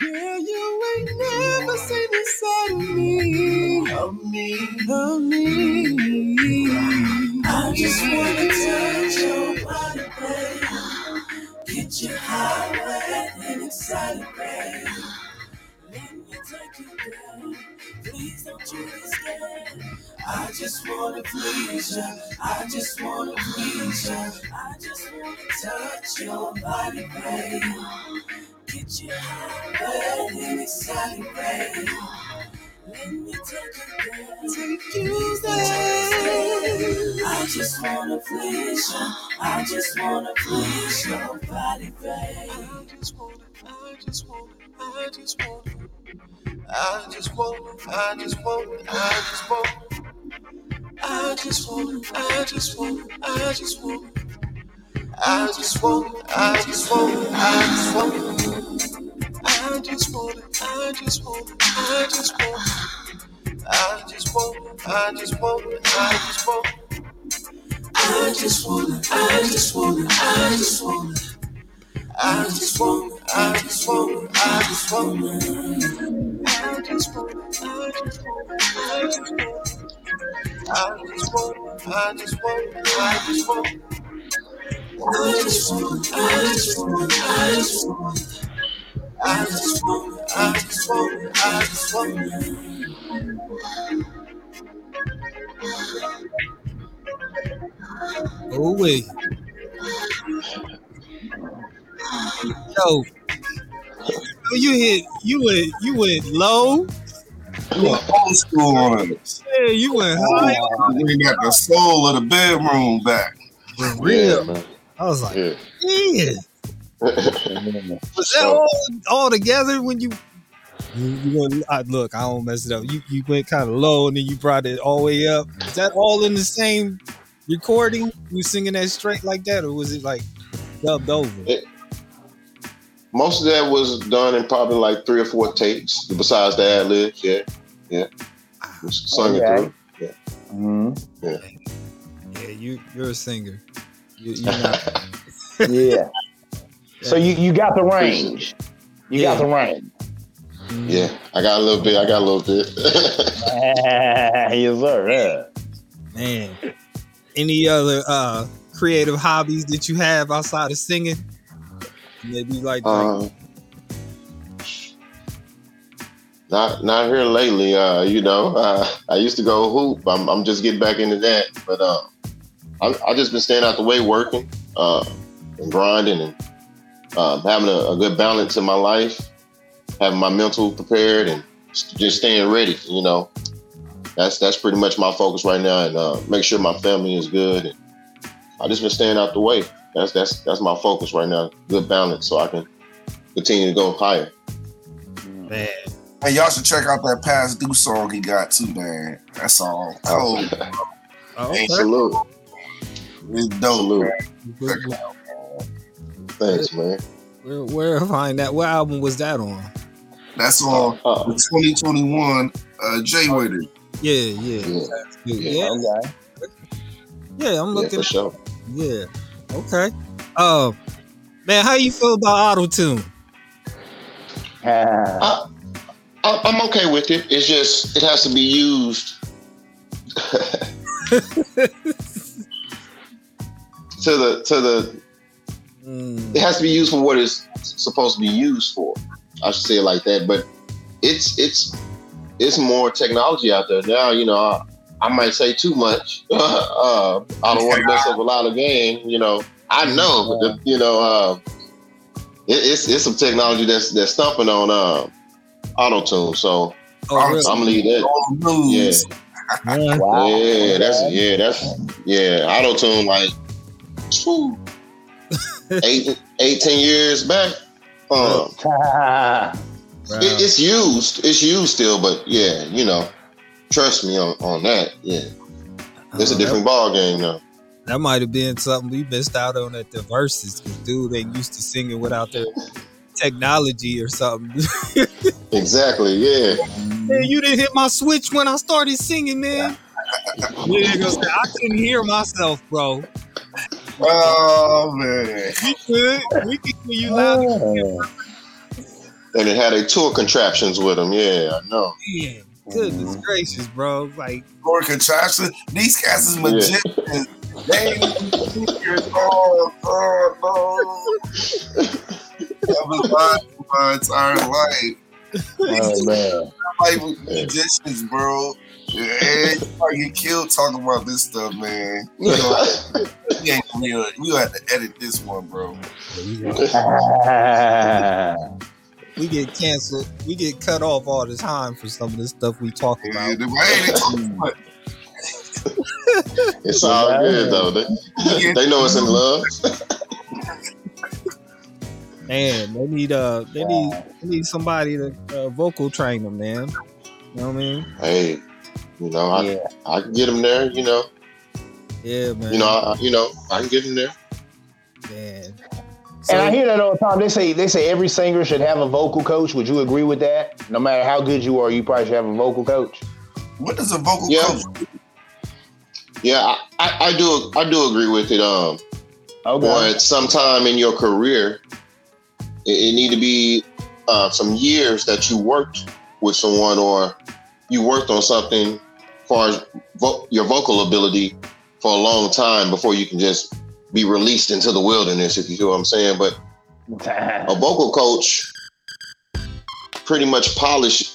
Girl, you ain't never seen the side of me, of me, of me. I just wanna touch your body, babe. Get you high, wet, and excited, babe. Take you there. Please don't you be scared. I just wanna please ya. I just wanna please ya. I just wanna touch your body, babe. Get you wet, and excited, babe. Let me take you there. Take you there. I just wanna please ya. I just wanna please your body, babe. I just wanna, I just wanna, I just wanna. I just wanna, I just wanna, I just wanna. I just wanna, I just wanna, I just wanna. I just wanna, I just wanna, I. I just wanna, I I just wanna. I I just wanna, I. I just wanna, I I just wanna. I I just wanna, I. I just wanna, I just wanna, I just wanna. I just wanna, I just wanna, I just wanna. I just wanna, I just wanna, I just wanna. I just wanna. Oh wait. Yo, you hit you went you went low. You went old school on us. Yeah, you went oh, high. We got the soul of the bedroom back. For real. man. I was like, Yeah. yeah. Was that all, all together when you you, you went, I, look, I don't mess it up. You you went kind of low and then you brought it all the way up. Is that all in the same recording? You singing that straight like that, or was it like dubbed over? It- Most of that was done in probably like three or four takes. Besides the ad libs, yeah, yeah. Just Sung it Okay. through. Mhm. Yeah, you you're a singer. You, you're not, Yeah. So you, you got the range. You got the range. Yeah, I got a little bit. I got a little bit. yes, sir. Yeah. man. Any other uh creative hobbies that you have outside of singing? Maybe like, like um, not not here lately. Uh, you know, uh, I used to go hoop. I'm, I'm just getting back into that. But uh, I I just been staying out the way, working, uh, and grinding, and uh, having a, a good balance in my life, having my mental prepared, and just staying ready. You know, that's that's pretty much my focus right now, and uh, make sure my family is good. And I just been staying out the way. That's that's that's my focus right now. Good balance, so I can continue to go higher. man. Hey, y'all should check out that past due song he got too, man. That song cold. Oh, okay. Salute, It's dope. salute. Where, Thanks, man. where, where find that? What album was that on? That's on Uh, the 2021 uh, J Waiter. Yeah, yeah, yeah, Yeah. yeah, Okay. yeah. I'm yeah, looking. for sure. Yeah. Okay. Uh, man, how you feel about auto tune? Ah, I, I'm okay with it. It's just it has to be used to the to the. Mm, It has to be used for what it's supposed to be used for. I should say it like that. But it's it's it's more technology out there now. You know, I, I might say too much. uh, I don't want to mess up a lot of game. You know, I know, but the, you know, uh, it, it's it's some technology that's that's stumping on uh, auto tune. So oh, really? I'm gonna leave that. All. Yeah. wow. Yeah, that's yeah, that's yeah. Auto tune like whew, eight, 18 years back. Um, It, it's used. It's used still, but yeah, you know, trust me on, on that. Yeah, it's a Uh, different ball game now. That might have been something we missed out on at the verses because dude ain't used to singing without their technology or something. Exactly. Yeah. man, you didn't hit my switch when I started singing, man. Yeah, I couldn't hear myself, bro. Oh man. We could, we could hear you loud and. And it had a tour contraptions with them. Yeah, I know. Man, goodness mm-hmm. gracious, bro. Like, Or contraption. These cats is magicians. They ain't your oh, oh, no. That was my, my entire life. Oh man. Like with magicians, bro. Yeah, you get killed talking about this stuff, man. You know, we ain't real. We gonna have to edit this one, bro. we get canceled. We get cut off all the time for some of this stuff we talk Yeah, about. the way they talk too. It's all good though. They, they know it's in love. Man, they need uh, they need they need somebody to uh, vocal train them, man. You know what I mean? Hey, you know, I, Yeah. I can get them there. You know, Yeah, man. you know, I, you know, I can get them there. man. And I hear that all the time. They say they say every singer should have a vocal coach. Would you agree with that? No matter how good you are, you probably should have a vocal coach. What does a vocal Yeah. coach do? Yeah, I, I, I do. I do agree with it. Um, or Okay. at some time in your career, it, it need to be uh, some years that you worked with someone or you worked on something as far as vo- your vocal ability for a long time before you can just be released into the wilderness, if you hear what I'm saying. But a vocal coach pretty much polish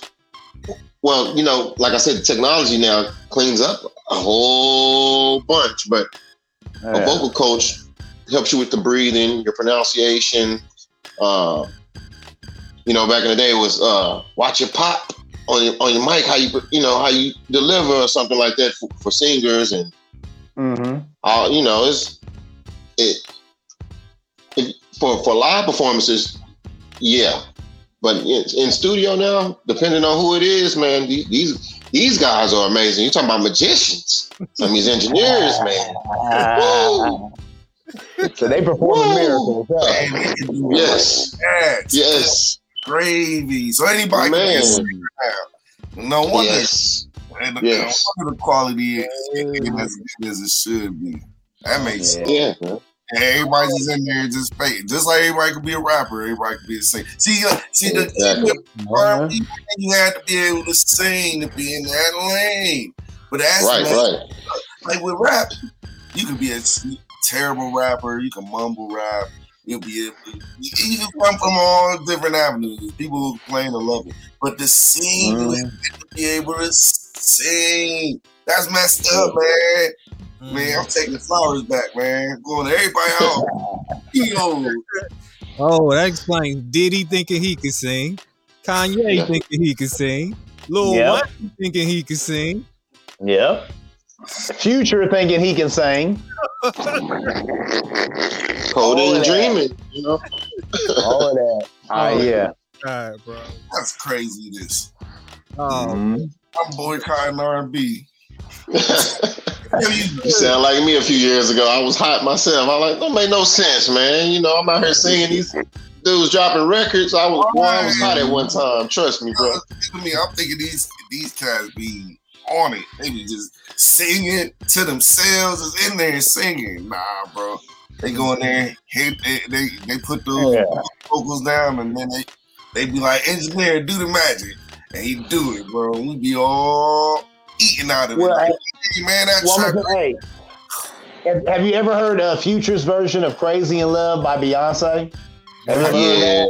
well you know like i said the technology now cleans up a whole bunch but a Yeah. vocal coach helps you with the breathing your pronunciation uh, you know back in the day it was uh, watch your pop on your, on your mic how you you know how you deliver or something like that for, for singers and Mm-hmm. uh, you know, it's it, it for for live performances, yeah. But in, in studio now, depending on who it is, man, these these, these guys are amazing. You're talking about magicians, some of these engineers, man. Woo! so they perform Woo! miracles. huh? Man, they can do Yes, Yes. yes, Gravy. So anybody can be a now. No wonder. yes, And Yes. no wonder the quality is ain't as as it should be. That makes sense. yeah. And everybody's just in there just fake. Just like everybody could be a rapper, everybody could be a singer. See, uh, see the Exactly. R&B, you had to be able to sing to be in that lane. But that's right, right, like with rap, you could be a terrible rapper, you can mumble rap, you'll be able, you, you can come from all different avenues. People who claim to love it. But to sing, you have to be able to sing. That's messed up, man. Man, I'm taking the flowers back, man. Going to everybody home. Yo, Oh, that explains Diddy thinking he could sing, Kanye Yeah. thinking he could sing, Lil Yeah. Wayne thinking he could sing. Yep. Future thinking he can sing. coding and dreaming, you know. All of that. Ah, Oh, yeah. All right, bro. that's crazy. This Oh, Mhm. I'm boycotting R&B. You sound like me a few years ago. I was hot myself. I like, don't make no sense, man. You know, I'm out here singing these dudes dropping records. I was, boy, I was hot at one time. Trust me, bro. I mean, I'm thinking these these cats be on it. They be just singing to themselves. Is in there singing. Nah, bro. They go in there, hit, they, they they put those Yeah. vocals down, and then they they be like, "Engineer, do the magic," and he do it, bro. We be all eating out of. Well, Like, I- hey, man, that Well, I'm track. gonna say, hey, have, you ever heard a Future's version of "Crazy in Love" by Beyonce? Have you ever heard Yeah,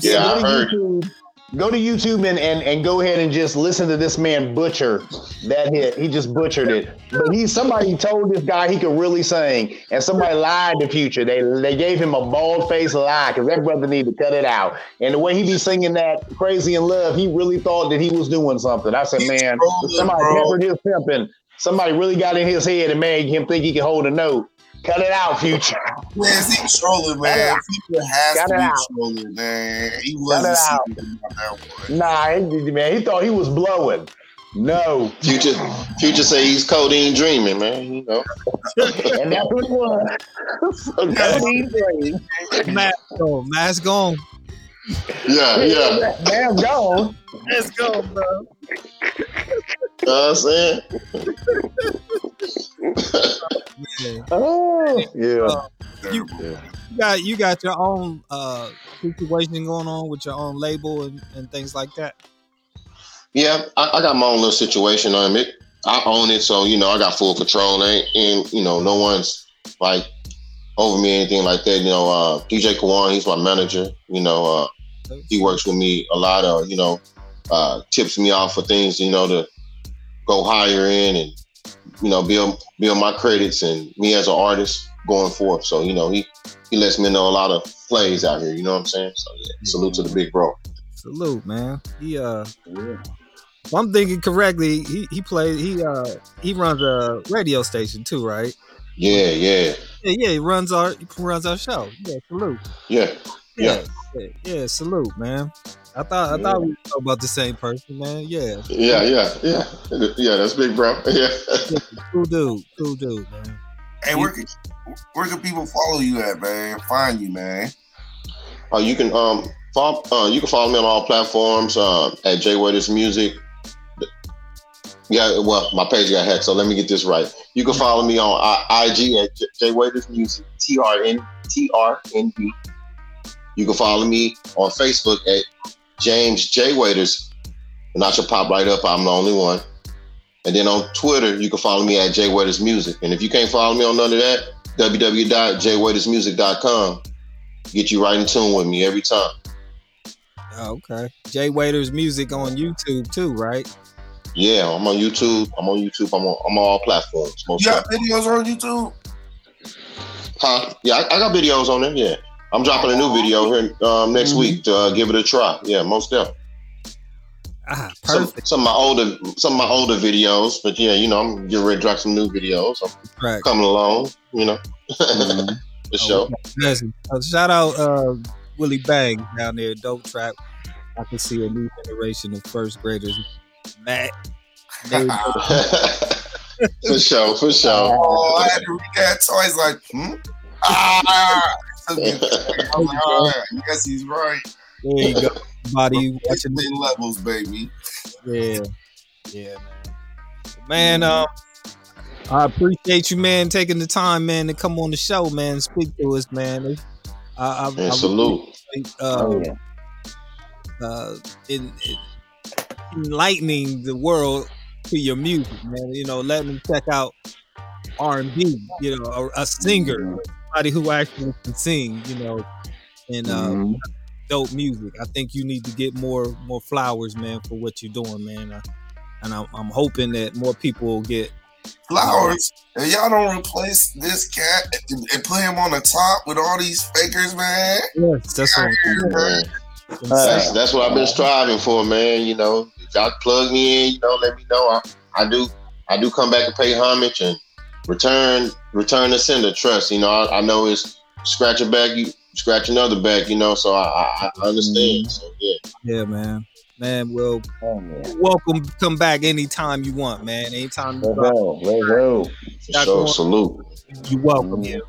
yeah, I heard. YouTube, go to YouTube and, and, and go ahead and just listen to this man butcher that hit. He just butchered it. But he somebody told this guy he could really sing, and somebody lied to Future. They they gave him a bald faced lie because that brother needed to cut it out. And the way he be singing that "Crazy in Love," he really thought that he was doing something. I said, He's man, somebody peppered his pimping. Somebody really got in his head and made him think he could hold a note. Cut it out, Future. Man, he trolling, man. People has Got to be out. trolling, man. He wasn't it out. serious about that one. Nah, man, he thought he was blowing. No, Future, Future say he's codeine dreaming, man. You know. and that's what it was. so Codeine Dream. Mask on, mask on. Yeah, yeah. Damn gone. Let's go, bro. You know what I'm saying? Man. Oh, yeah. You, Yeah. you got you got your own uh situation going on with your own label and, and things like that. Yeah, I, I got my own little situation on it. I own it, so you know I got full control. Ain't and you know no one's like over me or anything like that. You know, uh, DJ Kawan, he's my manager. You know, uh, he works with me a lot. Of you know, uh, tips me off for things. You know to go higher in and you know build build my credits and me as an artist going forth. So you know he he lets me know a lot of plays out here. You know what I'm saying? So yeah, salute to the big bro. Salute, man. He uh if I'm thinking correctly, he he plays he uh he runs a radio station too, right? Yeah, yeah, Yeah, yeah, he runs our he runs our show. Yeah, salute. yeah. Yeah. yeah, yeah, salute, man. I thought I thought we were about the same person, man. Yeah, Yeah, yeah, yeah, yeah. That's big, bro. Yeah. cool dude, cool dude, man. Hey, where can, where can people follow you at, man? Find you, man. Uh, you can um follow, uh, you can follow me on all platforms uh, at J Waiters Music. Yeah, well, my page got hacked, so let me get this right. You can follow me on I- IG at J, J Waiters Music, T R N T R N B. You can follow me on Facebook at James J Waiters, and I should pop right up. I'm the only one. And then on Twitter, you can follow me at J Waiters Music. And if you can't follow me on none of that, www.jwaitersmusic.com. Get you right in tune with me every time. Oh, okay. Jay Waiters music on YouTube too, right? Yeah, I'm on YouTube. I'm on YouTube. I'm on, I'm on all platforms. Most You got of videos on YouTube? Huh? Yeah, I, I got videos on there. Yeah, I'm dropping a new video here um, next Mm-hmm. week to uh, give it a try. Yeah, most definitely. Ah, Some, perfect. some of my older some of my older videos, but yeah, you know, I'm getting ready to drop some new videos. I'm Right. coming along, you know, Mm-hmm. for sure. Yes. Uh, shout out uh, Willie Bang down there, dope trap. I can see a new generation of first graders. Matt. For sure, for sure. Oh, I had to read that twice. Like, hmm? Ah! Took I was oh, yes, he's right. there you go. Body watching Ten levels, baby. Yeah, yeah, man. Man, um, I appreciate you, man, taking the time, man, to come on the show, man, speak to us, man. I, I, And I salute. uh, Oh, yeah. uh, in, in enlightening the world to your music, man. You know, letting them check out R and B. You know, a, a singer, somebody who actually can sing. You know, and uh, Mhm. dope music. I think you need to get more more flowers, man, for what you're doing, man. Uh, and I'm, I'm hoping that more people will get. Flowers. And y'all don't replace this cat and, and put him on the top with all these fakers, man. Yes, that's what I'm Man, saying. That's that's what I've been striving for, man. You know, y'all plug me in, you know, let me know. I, I do I do come back and pay homage and return return the sender trust. You know, I, I know it's scratch a back, you scratch another back. You know, so I I, I understand. Mm-hmm. So yeah, Yeah, man. Man, well, Oh, yeah. welcome. Come back anytime you want, man. Anytime you Let's drop, go. Let's go. for Got sure. Salute. you welcome here.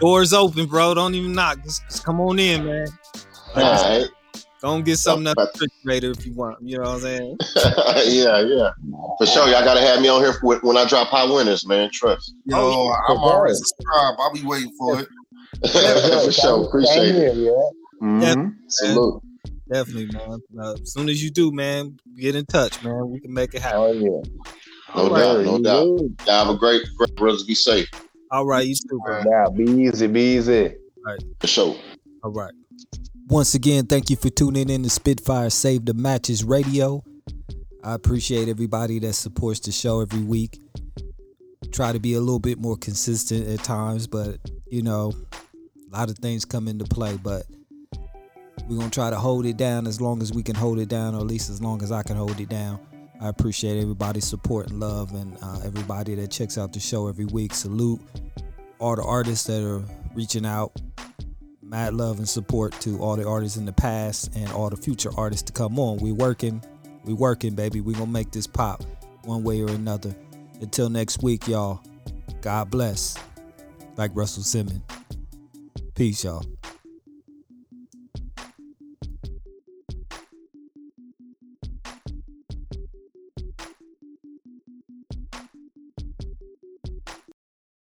Doors open, bro. Don't even knock. Just, just come on in, man. All right. Don't get something out of the refrigerator if you want. You know what I'm saying? yeah, yeah. For sure. Y'all gotta have me on here for, when I drop high Winners, man. Trust. Yo, I'm already subscribed. I'll be waiting for it. for sure. Appreciate it. Yeah. Mhm. Salute. Definitely, man. Uh, as soon as you do, man, get in touch, man. We can make it happen. Oh yeah. No All doubt. right. No doubt. Y'all have a great, great brothers. Be safe. All right, you too, bro. Now be easy, be easy. All right. For sure. All right. Once again, thank you for tuning in to Spitfire Save the Matches Radio. I appreciate everybody that supports the show every week. Try to be a little bit more consistent at times, but you know, a lot of things come into play. But we're gonna try to hold it down as long as we can hold it down, or at least as long as I can hold it down. I appreciate everybody's support and love, and uh, everybody that checks out the show every week. Salute all the artists that are reaching out. Mad love and support to all the artists in the past and all the future artists to come on. We working, we working, baby. We gonna make this pop one way or another. Until next week, y'all. God bless. Like Russell Simmons. Peace, y'all.